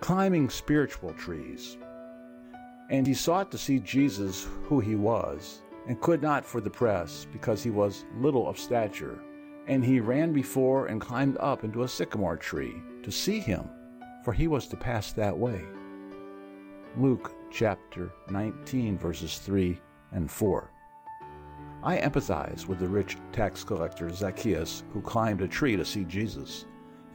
climbing spiritual trees. And he sought to see Jesus who he was, and could not for the press, because he was little of stature. And he ran before and climbed up into a sycamore tree to see him, for he was to pass that way. Luke chapter 19, verses 3 and 4. I empathize with the rich tax collector Zacchaeus who climbed a tree to see Jesus.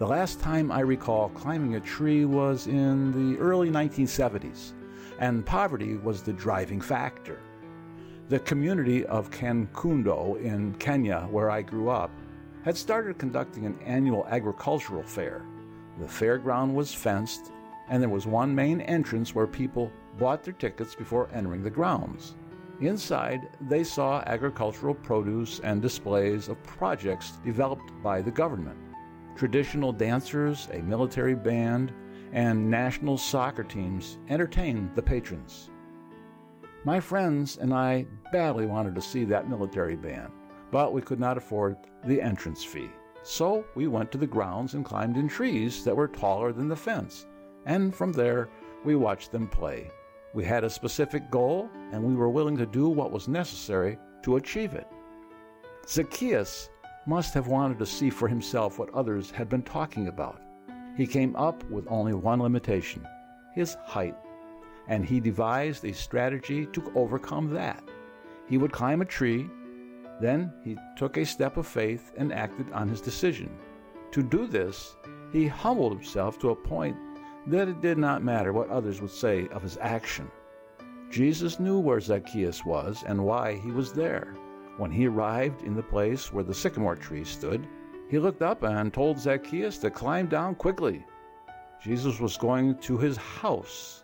The last time I recall climbing a tree was in the early 1970s, and poverty was the driving factor. The community of Kangundo in Kenya, where I grew up, had started conducting an annual agricultural fair. The fairground was fenced, and there was one main entrance where people bought their tickets before entering the grounds. Inside, they saw agricultural produce and displays of projects developed by the government traditional dancers, a military band, and national soccer teams entertained the patrons. My friends and I badly wanted to see that military band, but we could not afford the entrance fee. So we went to the grounds and climbed in trees that were taller than the fence, and from there we watched them play. We had a specific goal, and we were willing to do what was necessary to achieve it. Zacchaeus must have wanted to see for himself what others had been talking about. He came up with only one limitation his height, and he devised a strategy to overcome that. He would climb a tree, then he took a step of faith and acted on his decision. To do this, he humbled himself to a point that it did not matter what others would say of his action. Jesus knew where Zacchaeus was and why he was there. When he arrived in the place where the sycamore tree stood, he looked up and told Zacchaeus to climb down quickly. Jesus was going to his house.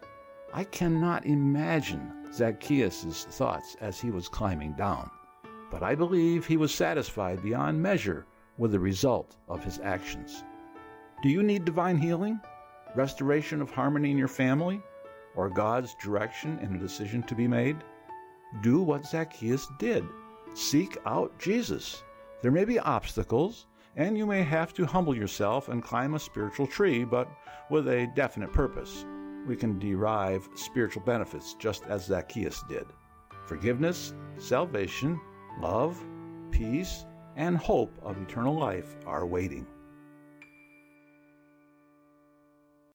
I cannot imagine Zacchaeus' thoughts as he was climbing down, but I believe he was satisfied beyond measure with the result of his actions. Do you need divine healing, restoration of harmony in your family, or God's direction in a decision to be made? Do what Zacchaeus did Seek out Jesus. There may be obstacles, and you may have to humble yourself and climb a spiritual tree, but with a definite purpose. We can derive spiritual benefits just as Zacchaeus did. Forgiveness, salvation, love, peace, and hope of eternal life are waiting.